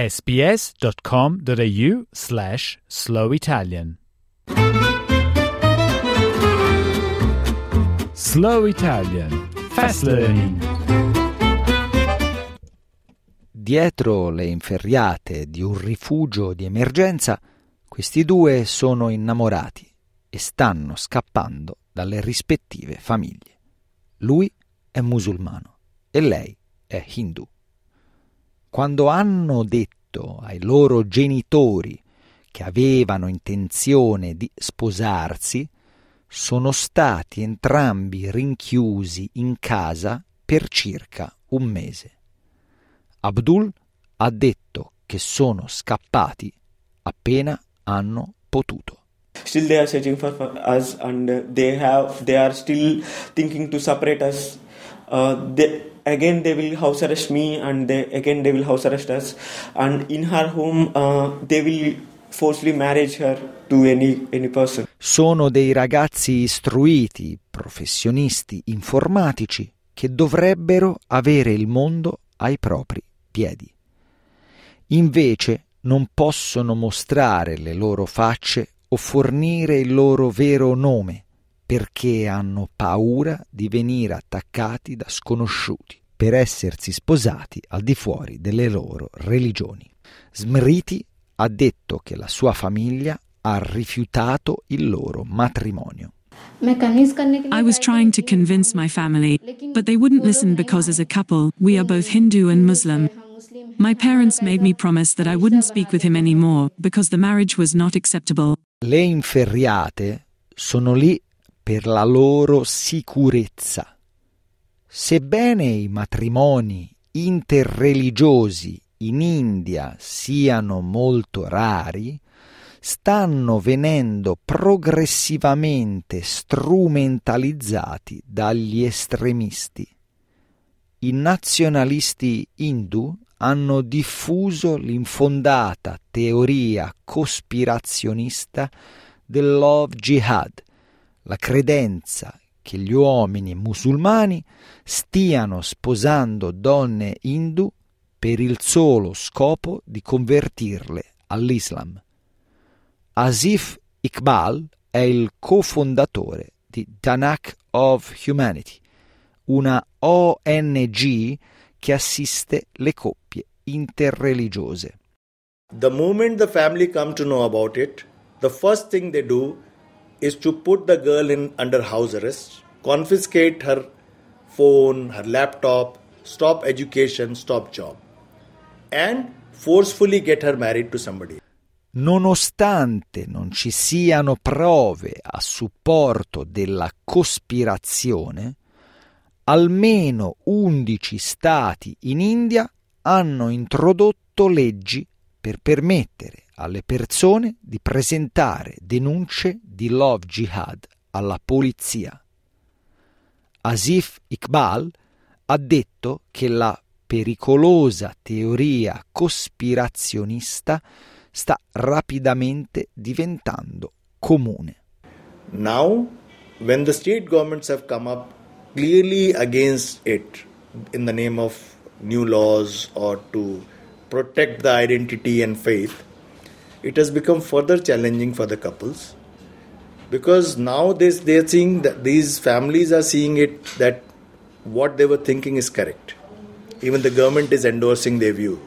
sbs.com.au slash slow Italian. Slow Italian Fast Learning Dietro le inferriate di un rifugio di emergenza, questi due sono innamorati e stanno scappando dalle rispettive famiglie. Lui è musulmano e lei è hindu quando hanno detto ai loro genitori che avevano intenzione di sposarsi, sono stati entrambi rinchiusi in casa per circa un mese. Abdul ha detto che sono scappati appena hanno potuto. Still they are searching for, us and they have they are still thinking to separate us. Uh, they, again they will house arrest me and they, again they will house arrest us and in her home uh, they will forcefully marriage her to any, any person. Sono dei ragazzi istruiti, professionisti informatici che dovrebbero avere il mondo ai propri piedi. Invece non possono mostrare le loro facce o fornire il loro vero nome perché hanno paura di venire attaccati da sconosciuti per essersi sposati al di fuori delle loro religioni. Smriti ha detto che la sua famiglia ha rifiutato il loro matrimonio. I was trying to convince my family, but they wouldn't listen because as a couple, we are both Hindu and Muslim. My parents made me promise that I wouldn't speak with him anymore because the marriage was not acceptable. Le inferriate sono lì per la loro sicurezza. Sebbene i matrimoni interreligiosi in India siano molto rari, stanno venendo progressivamente strumentalizzati dagli estremisti. I nazionalisti hindu hanno diffuso l'infondata teoria cospirazionista del jihad, la credenza che gli uomini musulmani stiano sposando donne hindu per il solo scopo di convertirle all'Islam. Asif Iqbal è il cofondatore di Danak of Humanity, una ONG che assiste le coppie interreligiose. The moment the family come to know about it, the first thing they do is to put the girl in under house arrest, confiscate her phone, her laptop, stop education, stop job, and forcefully get her married to somebody. Nonostante non ci siano prove a supporto della cospirazione, almeno 11 stati in India hanno introdotto leggi per permettere alle persone di presentare denunce di love jihad alla polizia. Asif Iqbal ha detto che la pericolosa teoria cospirazionista sta rapidamente diventando comune. Now, when the state governments have come up clearly against it in the name of new laws or to protect the identity and faith, it has become further challenging for the couples because now they, they're seeing that these families are seeing it that what they were thinking is correct. Even the government is endorsing their view.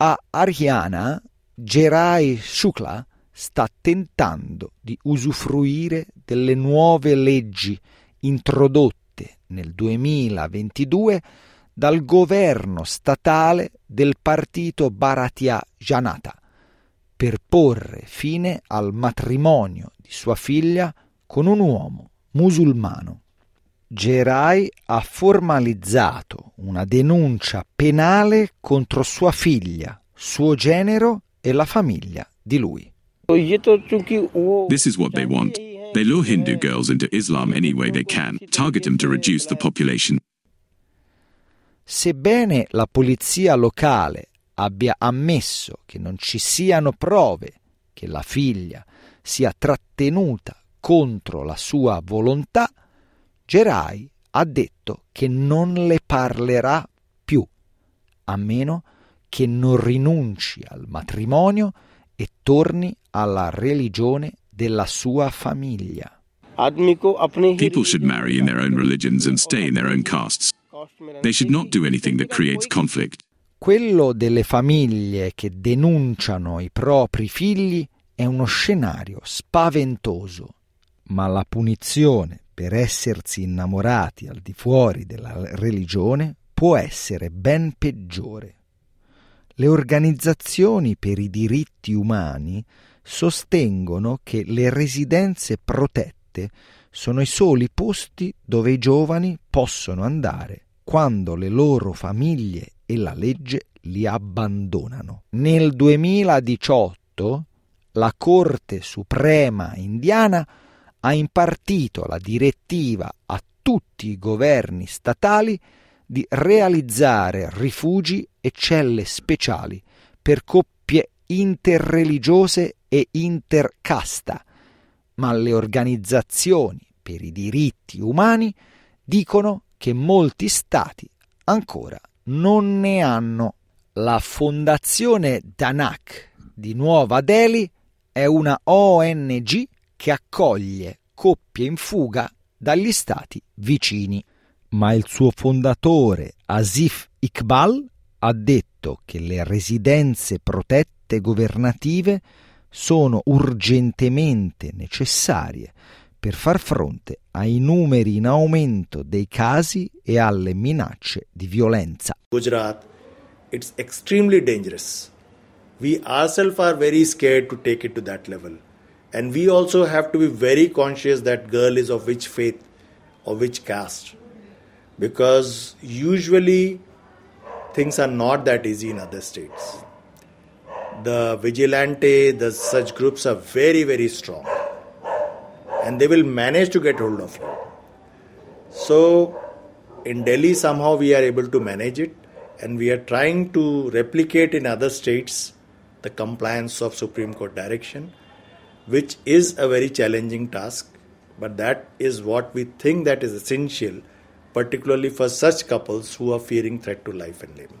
A Ariana, Gerai Shukla sta tentando di usufruire delle nuove leggi introdotte nel 2022 dal governo statale del partito Bharatiya Janata per porre fine al matrimonio di sua figlia con un uomo musulmano. Gerai ha formalizzato una denuncia penale contro sua figlia, suo genero e la famiglia di lui. This is what they want. They lure Hindu girls into Islam any way they can, target them to reduce the population. Sebbene la polizia locale abbia ammesso che non ci siano prove che la figlia sia trattenuta contro la sua volontà, Gerai ha detto che non le parlerà più, a meno che non rinunci al matrimonio e torni alla religione della sua famiglia. People should marry in their own religions and stay in their own castes. They should not do anything that creates conflict. Quello delle famiglie che denunciano i propri figli è uno scenario spaventoso, ma la punizione per essersi innamorati al di fuori della religione può essere ben peggiore. Le organizzazioni per i diritti umani sostengono che le residenze protette sono i soli posti dove i giovani possono andare quando le loro famiglie e la legge li abbandonano. Nel 2018 la Corte Suprema indiana ha impartito la direttiva a tutti i governi statali di realizzare rifugi e celle speciali per coppie interreligiose e intercasta, ma le organizzazioni per i diritti umani dicono che molti stati ancora non ne hanno. La Fondazione Danak di Nuova Delhi è una ONG che accoglie coppie in fuga dagli stati vicini. Ma il suo fondatore Asif Iqbal ha detto che le residenze protette governative sono urgentemente necessarie per far fronte ai numeri in aumento dei casi e alle minacce di violenza. Gujarat, it's extremely dangerous. We ourselves are very scared to take it to that level. And we also have to be very conscious that girl is of which faith or which caste. Because usually things are not that easy in other states. The vigilante, the such groups are very, very strong. And they will manage to get hold of you. So in Delhi somehow we are able to manage it and we are trying to replicate in other states the compliance of Supreme Court direction which is a very challenging task but that is what we think that is essential particularly for such couples who are fearing threat to life and limb